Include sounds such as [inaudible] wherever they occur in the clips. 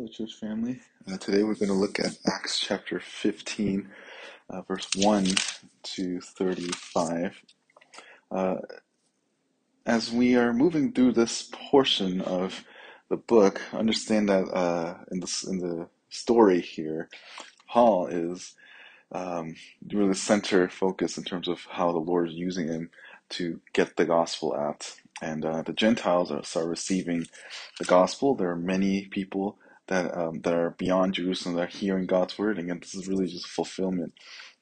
Hello, church family. Uh, today we're going to look at Acts chapter 15, uh, verse 1 to 35. Uh, as we are moving through this portion of the book, understand that uh, in, the, in the story here, Paul is um, really the center focus in terms of how the Lord is using him to get the gospel out. And uh, the Gentiles are, are receiving the gospel. There are many people that um, that are beyond Jerusalem that are hearing God's word. Again, this is really just fulfillment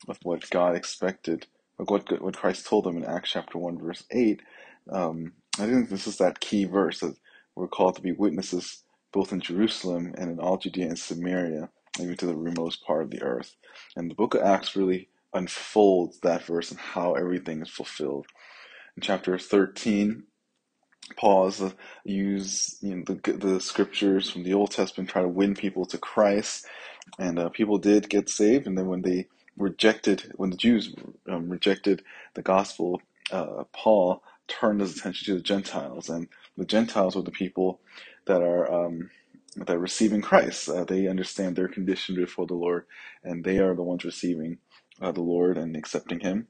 of what God expected, like what what Christ told them in Acts chapter one verse eight. Um, I think this is that key verse that we're called to be witnesses both in Jerusalem and in all Judea and Samaria, even to the remote part of the earth. And the book of Acts really unfolds that verse and how everything is fulfilled. In chapter 13, Paul has use you know, the, the scriptures from the Old Testament, try to win people to Christ. And uh, people did get saved. And then when they rejected, when the Jews um, rejected the gospel, uh, Paul turned his attention to the Gentiles. And the Gentiles were the people that are um, that are receiving Christ. Uh, they understand their condition before the Lord, and they are the ones receiving uh, the Lord and accepting Him.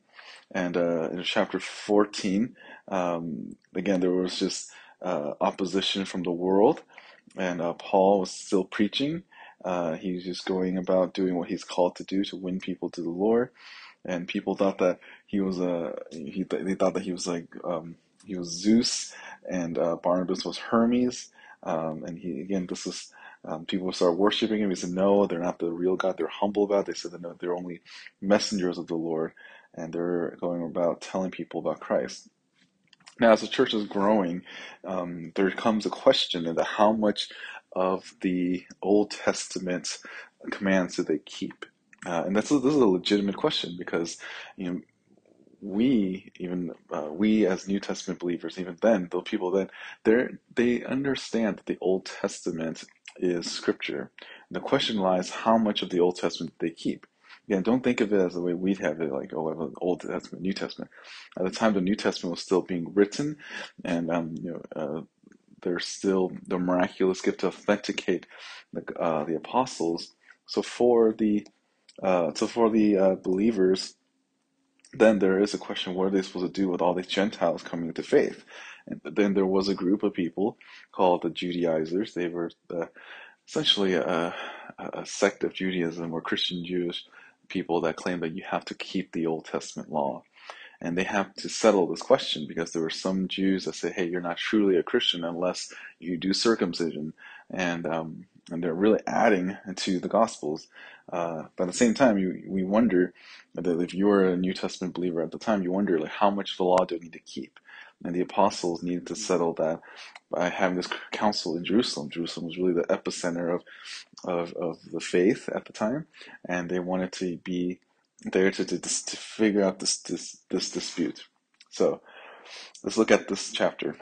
And uh, in chapter 14, um, again, there was just uh, opposition from the world, and uh, Paul was still preaching. Uh, he was just going about doing what he's called to do to win people to the Lord. And people thought that he was a he th- they thought that he was like um, he was Zeus, and uh, Barnabas was Hermes. Um, and he again, this is um, people start worshiping him. He said, "No, they're not the real God. They're humble about." It. They said, "No, they're only messengers of the Lord." And they're going about telling people about Christ. Now, as the church is growing, um, there comes a question of how much of the Old Testament commands do they keep? Uh, and that's a, this is a legitimate question because you know we even uh, we as New Testament believers, even then, the people then they they understand that the Old Testament is Scripture. And the question lies: how much of the Old Testament they keep? Again, don't think of it as the way we'd have it, like, oh, I have an Old Testament, New Testament. At the time, the New Testament was still being written, and um, you know, uh, there's still the miraculous gift to authenticate the, uh, the apostles. So for the uh, so for the uh, believers, then there is a question: What are they supposed to do with all these Gentiles coming to faith? And then there was a group of people called the Judaizers. They were uh, essentially a, a sect of Judaism or Christian Jewish people that claim that you have to keep the Old Testament law. And they have to settle this question because there were some Jews that say, hey, you're not truly a Christian unless you do circumcision. And, um, and they're really adding to the Gospels. Uh, but at the same time, you, we wonder that if you were a New Testament believer at the time, you wonder like how much of the law do I need to keep? And the apostles needed to settle that by having this council in Jerusalem. Jerusalem was really the epicenter of, of, of the faith at the time, and they wanted to be there to, to, to figure out this, this, this dispute. So let's look at this chapter.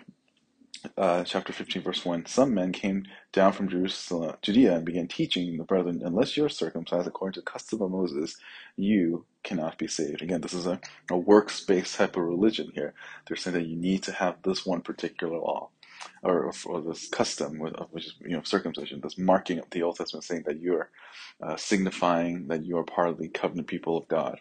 Uh, chapter 15, verse 1. Some men came down from Jerusalem, Judea and began teaching the brethren, unless you're circumcised according to the custom of Moses, you cannot be saved. Again, this is a, a works-based type of religion here. They're saying that you need to have this one particular law or, or this custom, which is you know circumcision, this marking of the Old Testament, saying that you are uh, signifying that you are part of the covenant people of God.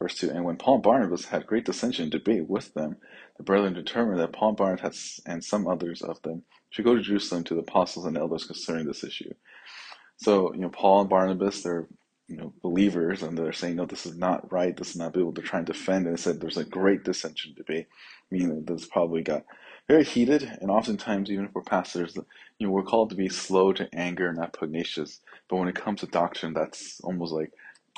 Verse 2 And when Paul and Barnabas had great dissension and debate with them, the brethren determined that Paul Barnabas and some others of them should go to Jerusalem to the apostles and elders concerning this issue. So, you know, Paul and Barnabas, they're you know, believers, and they're saying, no, this is not right, this is not biblical. They're trying to defend, and it said there's a great dissension debate, meaning this probably got very heated, and oftentimes, even for pastors, you know, we're called to be slow to anger, not pugnacious. But when it comes to doctrine, that's almost like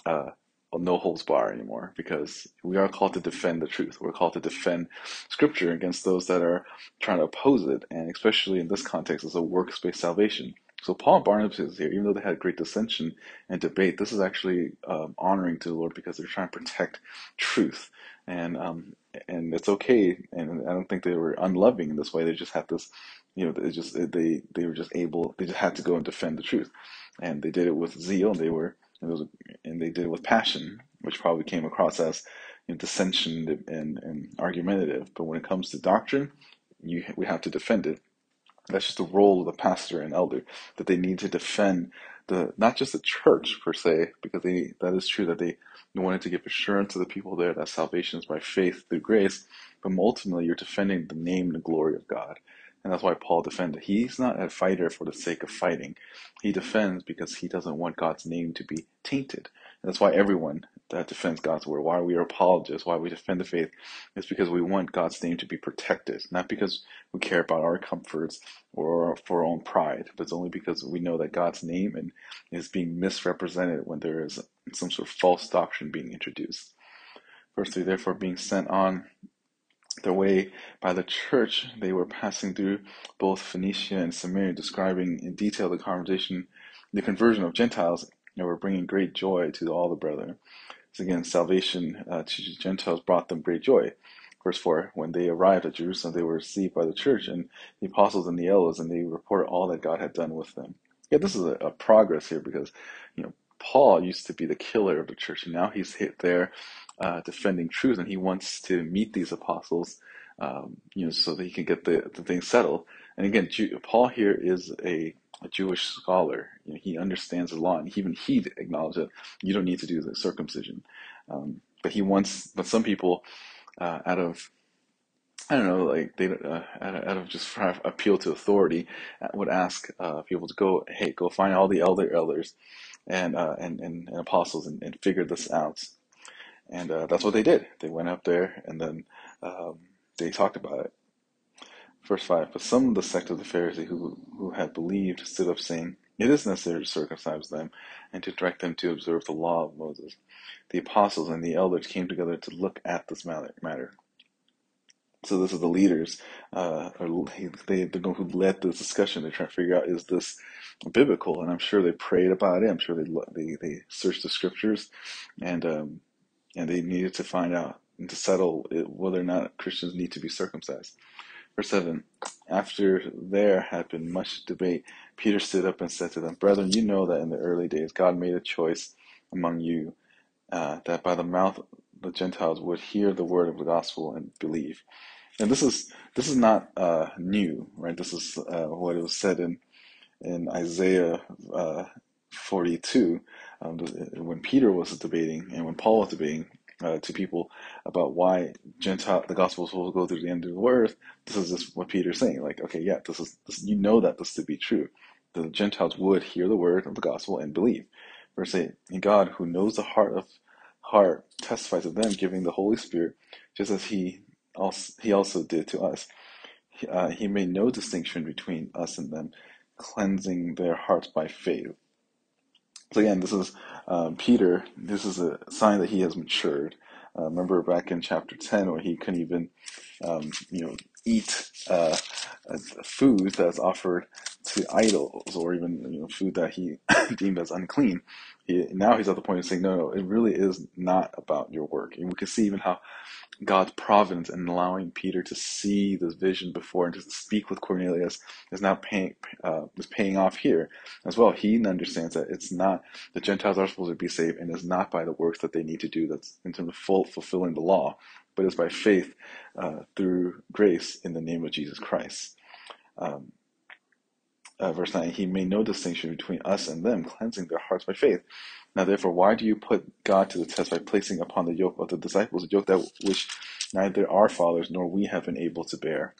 uh, no holds bar anymore because we are called to defend the truth. We're called to defend Scripture against those that are trying to oppose it, and especially in this context, as a works-based salvation. So Paul and Barnabas is here, even though they had great dissension and debate. This is actually um, honoring to the Lord because they're trying to protect truth, and um, and it's okay. And I don't think they were unloving in this way. They just had this, you know, just they they were just able. They just had to go and defend the truth, and they did it with zeal. And they were and, was, and they did it with passion, which probably came across as you know, dissension and, and argumentative. But when it comes to doctrine, you we have to defend it. That's just the role of the pastor and elder that they need to defend the not just the church per se, because they that is true that they wanted to give assurance to the people there that salvation is by faith through grace, but ultimately you're defending the name and the glory of God. And that's why Paul defended. He's not a fighter for the sake of fighting. He defends because he doesn't want God's name to be tainted. That's why everyone that defends God's word, why we are apologists, why we defend the faith, is because we want God's name to be protected, not because we care about our comforts or for our own pride, but it's only because we know that God's name and is being misrepresented when there is some sort of false doctrine being introduced. Verse 3 Therefore, being sent on their way by the church, they were passing through both Phoenicia and Samaria, describing in detail the conversation, the conversion of Gentiles, and were bringing great joy to all the brethren. So again, salvation uh, to Gentiles brought them great joy. Verse 4 When they arrived at Jerusalem, they were received by the church and the apostles and the elders, and they reported all that God had done with them. Yeah, this is a, a progress here because, you know, Paul used to be the killer of the church, and now he's hit there uh, defending truth, and he wants to meet these apostles, um, you know, so that he can get the, the thing settled. And again, Paul here is a, a Jewish scholar. You know, he understands the law, and even he acknowledged that you don't need to do the circumcision. Um, but he wants, but some people, uh, out of I don't know, like they uh, out of just [laughs] appeal to authority, uh, would ask uh, people to go, hey, go find all the elder elders and uh, and, and, and, apostles and, and, figure this out. And uh, that's what they did. They went up there and then um, they talked about it. Verse 5 But some of the sect of the Pharisees who, who had believed stood up, saying, It is necessary to circumcise them and to direct them to observe the law of Moses. The apostles and the elders came together to look at this matter. So this is the leaders, uh, or they, going who led this discussion. They're trying to figure out is this biblical, and I'm sure they prayed about it. I'm sure they they they searched the scriptures, and um, and they needed to find out and to settle it, whether or not Christians need to be circumcised. Verse 7 After there had been much debate, Peter stood up and said to them, Brethren, you know that in the early days God made a choice among you uh, that by the mouth the Gentiles would hear the word of the gospel and believe. And this is this is not uh, new, right? This is uh, what it was said in in Isaiah uh, 42 um, when Peter was debating and when Paul was debating uh, to people about why Gentile the gospel is supposed to go through the end of the earth. This is just what Peter's saying. Like, okay, yeah, this is this, you know that this to be true. The Gentiles would hear the word of the gospel and believe. Verse 8, and God, who knows the heart of heart, testifies of them, giving the Holy Spirit, just as He also He also did to us. Uh, he made no distinction between us and them, cleansing their hearts by faith. So again, this is um, Peter. This is a sign that he has matured. Uh, remember back in chapter ten, where he couldn't even, um, you know, eat uh, food that's offered to idols, or even you know, food that he [coughs] deemed as unclean. He, now he's at the point of saying, no, no, it really is not about your work. And we can see even how God's providence and allowing Peter to see this vision before and to speak with Cornelius is now paying uh, is paying off here as well. He understands that it's not the Gentiles are supposed to be saved, and it's not by the works that they need to do that's in terms of full fulfilling the law, but it's by faith uh, through grace in the name of Jesus Christ. Um, uh, verse 9, he made no distinction between us and them, cleansing their hearts by faith. Now, therefore, why do you put God to the test by placing upon the yoke of the disciples a yoke that which neither our fathers nor we have been able to bear?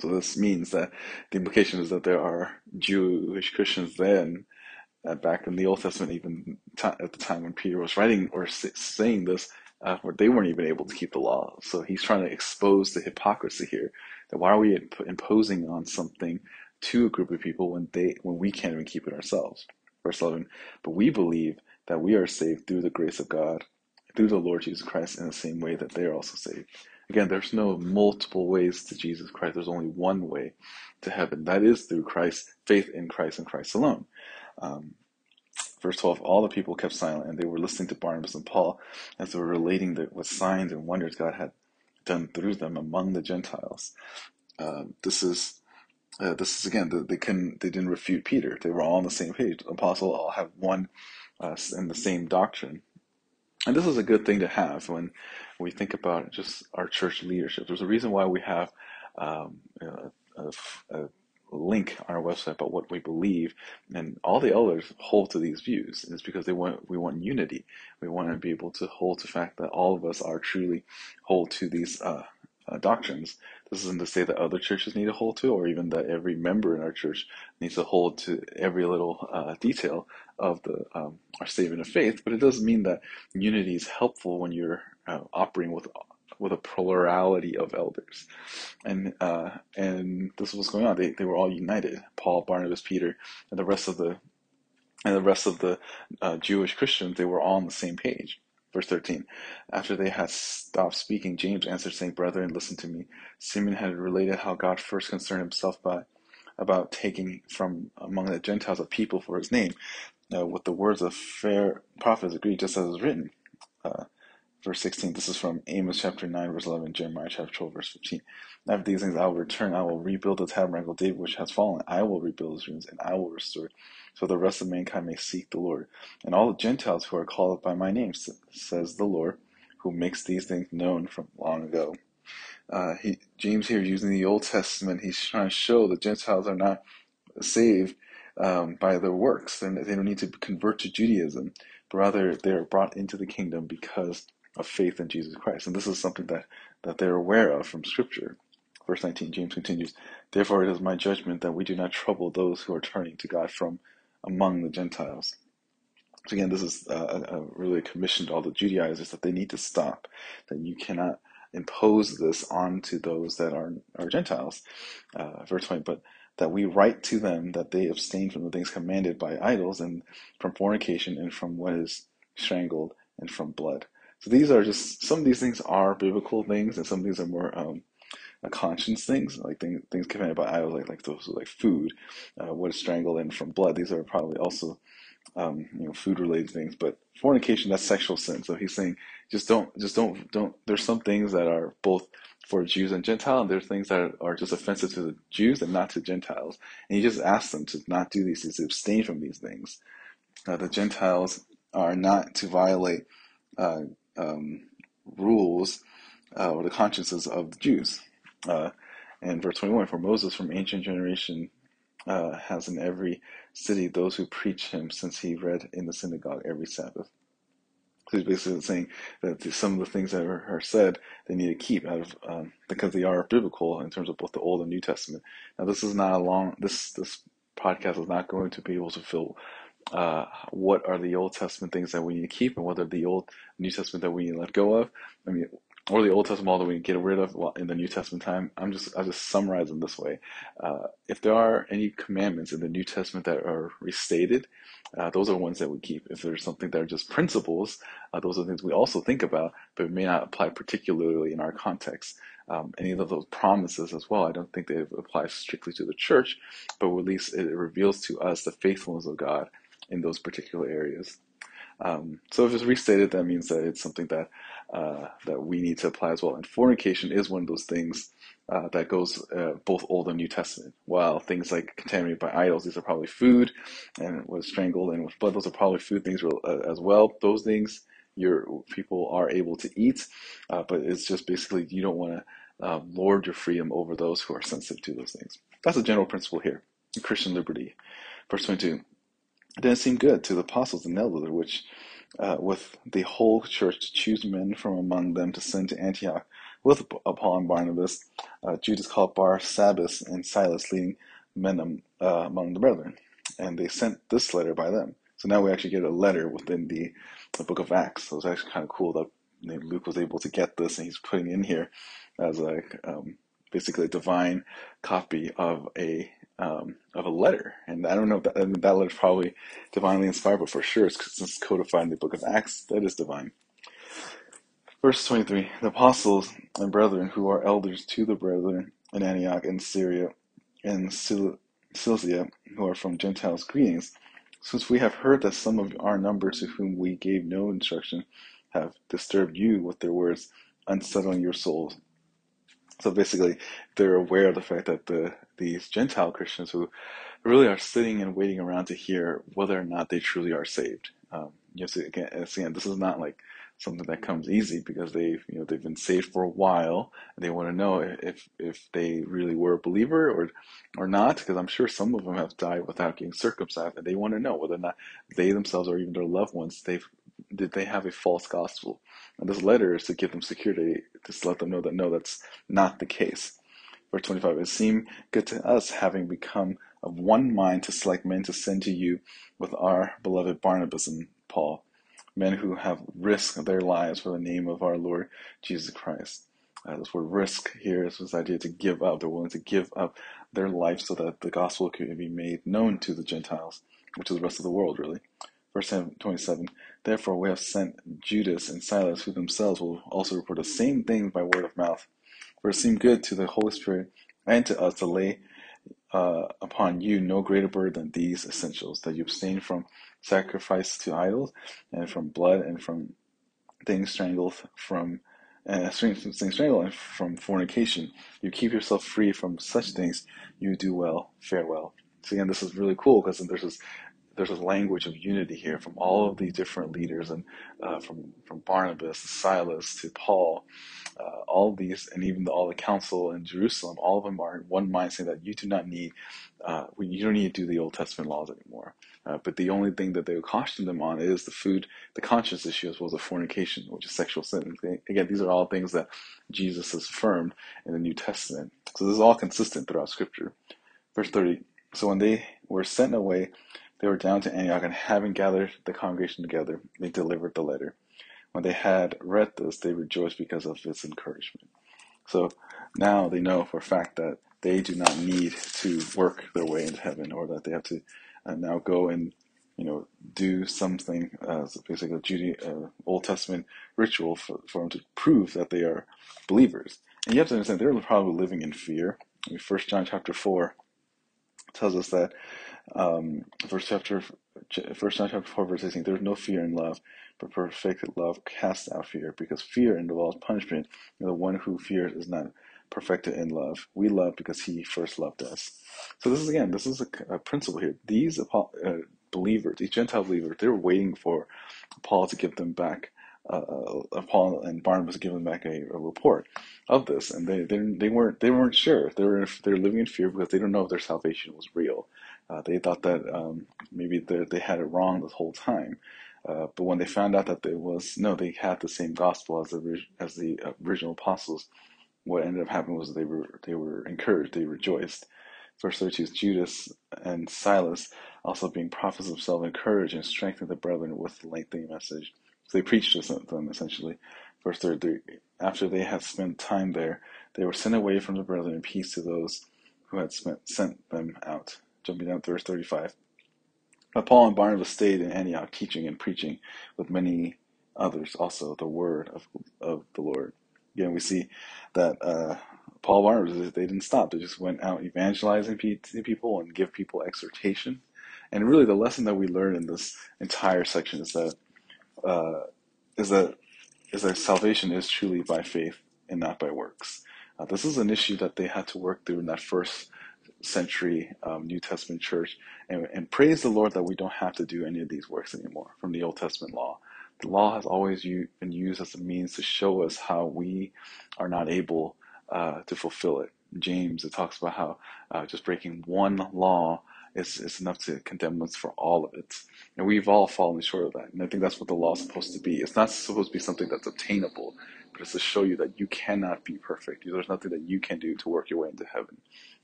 So this means that the implication is that there are Jewish Christians then, uh, back in the Old Testament, even t- at the time when Peter was writing or saying this, uh, where they weren't even able to keep the law. So he's trying to expose the hypocrisy here. That why are we imp- imposing on something to a group of people when they when we can't even keep it ourselves? Verse 11, but we believe that we are saved through the grace of God, through the Lord Jesus Christ, in the same way that they are also saved. Again, there's no multiple ways to Jesus Christ. There's only one way to heaven. That is through Christ, faith in Christ and Christ alone. Um, verse 12, all the people kept silent and they were listening to Barnabas and Paul as they were relating the, what signs and wonders God had done through them among the Gentiles. Um, this is uh, this is again they couldn't they didn't refute Peter. They were all on the same page. Apostle all have one uh, and the same doctrine. And this is a good thing to have when we think about just our church leadership. There's a reason why we have um, a, a, a, link on our website about what we believe, and all the elders hold to these views. And it's because they want we want unity. We want to be able to hold to the fact that all of us are truly hold to these uh, uh, doctrines. This isn't to say that other churches need to hold to, or even that every member in our church needs to hold to every little uh, detail of the um, our statement of faith. But it does mean that unity is helpful when you're uh, operating with with a plurality of elders. And uh, and this was going on. They, they were all united. Paul, Barnabas, Peter, and the rest of the and the rest of the uh, Jewish Christians, they were all on the same page. Verse 13. After they had stopped speaking, James answered, saying, Brethren, listen to me. Simeon had related how God first concerned himself by about taking from among the Gentiles a people for his name. Uh, with the words of fair prophets agreed, just as is written. Uh, verse 16. This is from Amos chapter 9, verse 11, Jeremiah chapter 12, verse 15. After these things I will return, I will rebuild the tabernacle David which has fallen. I will rebuild his ruins, and I will restore it, so the rest of mankind may seek the Lord. And all the Gentiles who are called by my name, says the Lord, who makes these things known from long ago. Uh, he, James here using the Old Testament, he's trying to show the Gentiles are not saved um, by their works. and they don't need to convert to Judaism, but rather they are brought into the kingdom because of faith in Jesus Christ. And this is something that, that they're aware of from Scripture. Verse 19, James continues, Therefore it is my judgment that we do not trouble those who are turning to God from among the Gentiles. So again, this is a, a really a commission to all the Judaizers that they need to stop, that you cannot impose this onto those that are, are Gentiles. Uh, verse 20, but that we write to them that they abstain from the things commanded by idols and from fornication and from what is strangled and from blood. So these are just some of these things are biblical things, and some of these are more um, conscience things, like things, things commanded by idols, like like those like food, uh, what is strangled and from blood. These are probably also um, you know food related things. But fornication, that's sexual sin. So he's saying just don't just don't don't. There's some things that are both for Jews and Gentiles, and there's things that are just offensive to the Jews and not to Gentiles. And he just asks them to not do these things, to abstain from these things. Uh, the Gentiles are not to violate uh, um, rules uh, or the consciences of the Jews. Uh, and verse 21 For Moses from ancient generation uh, has in every city those who preach him, since he read in the synagogue every Sabbath. So he's basically saying that some of the things that are, are said they need to keep out of um, because they are biblical in terms of both the Old and New Testament. Now, this is not a long. This this podcast is not going to be able to fill uh, what are the Old Testament things that we need to keep and what are the Old New Testament that we need to let go of. I mean, or the Old Testament all that we get rid of in the New Testament time. I'm just I just summarize them this way. Uh, if there are any commandments in the New Testament that are restated, uh, those are ones that we keep. If there's something that are just principles, uh, those are things we also think about, but may not apply particularly in our context. Um, any of those promises as well, I don't think they apply strictly to the church, but at least it reveals to us the faithfulness of God in those particular areas. Um, so if it's restated, that means that it's something that uh, that we need to apply as well. And fornication is one of those things uh, that goes uh, both Old and New Testament. While things like contaminated by idols, these are probably food, and was strangled and with blood, those are probably food things uh, as well. Those things your people are able to eat, uh, but it's just basically you don't want to uh, lord your freedom over those who are sensitive to those things. That's a general principle here Christian liberty. Verse 22. It didn't seem good to the apostles and elders, which uh, with the whole church to choose men from among them to send to Antioch with Paul and Barnabas, uh, Judas called Barsabbas and Silas, leading men um, uh, among the brethren. And they sent this letter by them. So now we actually get a letter within the, the book of Acts. So it's actually kind of cool that Luke was able to get this and he's putting in here as a um, basically a divine copy of a um, of a letter. And I don't know if that, I mean, that letter is probably divinely inspired, but for sure it's, it's codified in the book of Acts. That is divine. Verse 23 The apostles and brethren who are elders to the brethren in Antioch and Syria and Cilicia, who are from Gentiles, greetings. Since we have heard that some of our number to whom we gave no instruction have disturbed you with their words, unsettling your souls so basically, they're aware of the fact that the these Gentile Christians who really are sitting and waiting around to hear whether or not they truly are saved. Um, you so again, again, this is not like something that comes easy because they've you know they've been saved for a while and they want to know if if they really were a believer or or not because I'm sure some of them have died without getting circumcised and they want to know whether or not they themselves or even their loved ones they've did they have a false gospel and this letter is to give them security to let them know that no that's not the case verse 25 it seemed good to us having become of one mind to select men to send to you with our beloved Barnabas and Paul men who have risked their lives for the name of our Lord Jesus Christ. Uh, this word risk here is this idea to give up. They're willing to give up their life so that the gospel could be made known to the Gentiles, which is the rest of the world, really. Verse 27 Therefore, we have sent Judas and Silas, who themselves will also report the same things by word of mouth. For it seemed good to the Holy Spirit and to us to lay uh, upon you no greater burden than these essentials that you abstain from sacrifice to idols and from blood and from things strangled from uh, things strangled and from fornication. You keep yourself free from such things. You do well, farewell. So again, this is really cool because there's this there's a language of unity here from all of these different leaders and uh, from from Barnabas to Silas to Paul uh, all these, and even the, all the council in Jerusalem, all of them are in one mind saying that you do not need, uh, you don't need to do the Old Testament laws anymore. Uh, but the only thing that they would caution them on is the food, the conscience issue, as well as the fornication, which is sexual sin. Again, these are all things that Jesus has affirmed in the New Testament. So this is all consistent throughout Scripture. Verse 30. So when they were sent away, they were down to Antioch, and having gathered the congregation together, they delivered the letter. When they had read this, they rejoiced because of its encouragement. So now they know for a fact that they do not need to work their way into heaven, or that they have to uh, now go and you know do something as basically a Judy, uh, Old Testament ritual for, for them to prove that they are believers. And you have to understand they're probably living in fear. I mean, First John chapter four tells us that um, verse chapter First John chapter four verse eighteen. There is no fear in love, but perfect love casts out fear, because fear involves punishment, and the one who fears is not perfected in love. We love because he first loved us. So this is again, this is a, a principle here. These uh, believers, these Gentile believers, they were waiting for Paul to give them back. Uh, uh, Paul and Barnabas them back a, a, report of this, and they, they they weren't they weren't sure. They were they're living in fear because they don't know if their salvation was real. Uh, they thought that um, maybe they had it wrong this whole time. Uh, but when they found out that it was no, they had the same gospel as the as the original apostles. What ended up happening was they were they were encouraged, they rejoiced. Verse 32 is Judas and Silas also being prophets themselves encouraged and strengthened the brethren with the lengthy message. So they preached to them essentially. Verse 33 After they had spent time there, they were sent away from the brethren in peace to those who had spent, sent them out. Jumping down to verse 35. But Paul and Barnabas stayed in Antioch, teaching and preaching with many others also the word of, of the Lord. Again, we see that uh, Paul Barnabas, they didn't stop. They just went out evangelizing people and give people exhortation. And really, the lesson that we learn in this entire section is that uh, is that is that salvation is truly by faith and not by works. Uh, this is an issue that they had to work through in that first century um, New Testament church. And, and, praise the Lord that we don't have to do any of these works anymore from the Old Testament law. The law has always u- been used as a means to show us how we are not able uh, to fulfill it. James, it talks about how uh, just breaking one law is, is enough to condemn us for all of it. And we've all fallen short of that. And I think that's what the law is supposed to be. It's not supposed to be something that's obtainable, but it's to show you that you cannot be perfect. There's nothing that you can do to work your way into heaven.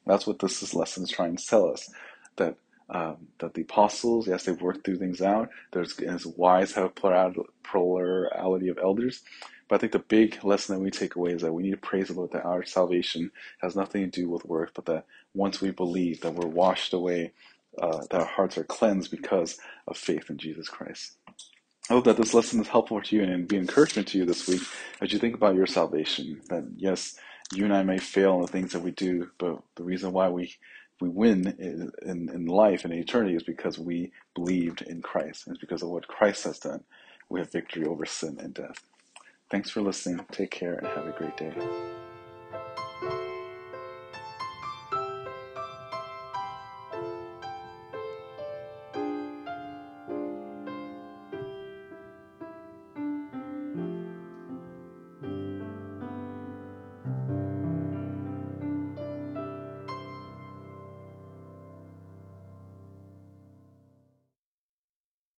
That's what this, this lesson is trying to tell us. That um, that the apostles, yes, they've worked through things out. There's as wise have plurality of elders. But I think the big lesson that we take away is that we need to praise the Lord that our salvation has nothing to do with work, but that once we believe that we're washed away, uh, that our hearts are cleansed because of faith in Jesus Christ. I hope that this lesson is helpful to you and be encouragement to you this week as you think about your salvation. That yes, you and I may fail in the things that we do, but the reason why we we win in, in, life and in eternity is because we believed in Christ. It's because of what Christ has done. We have victory over sin and death. Thanks for listening. Take care and have a great day.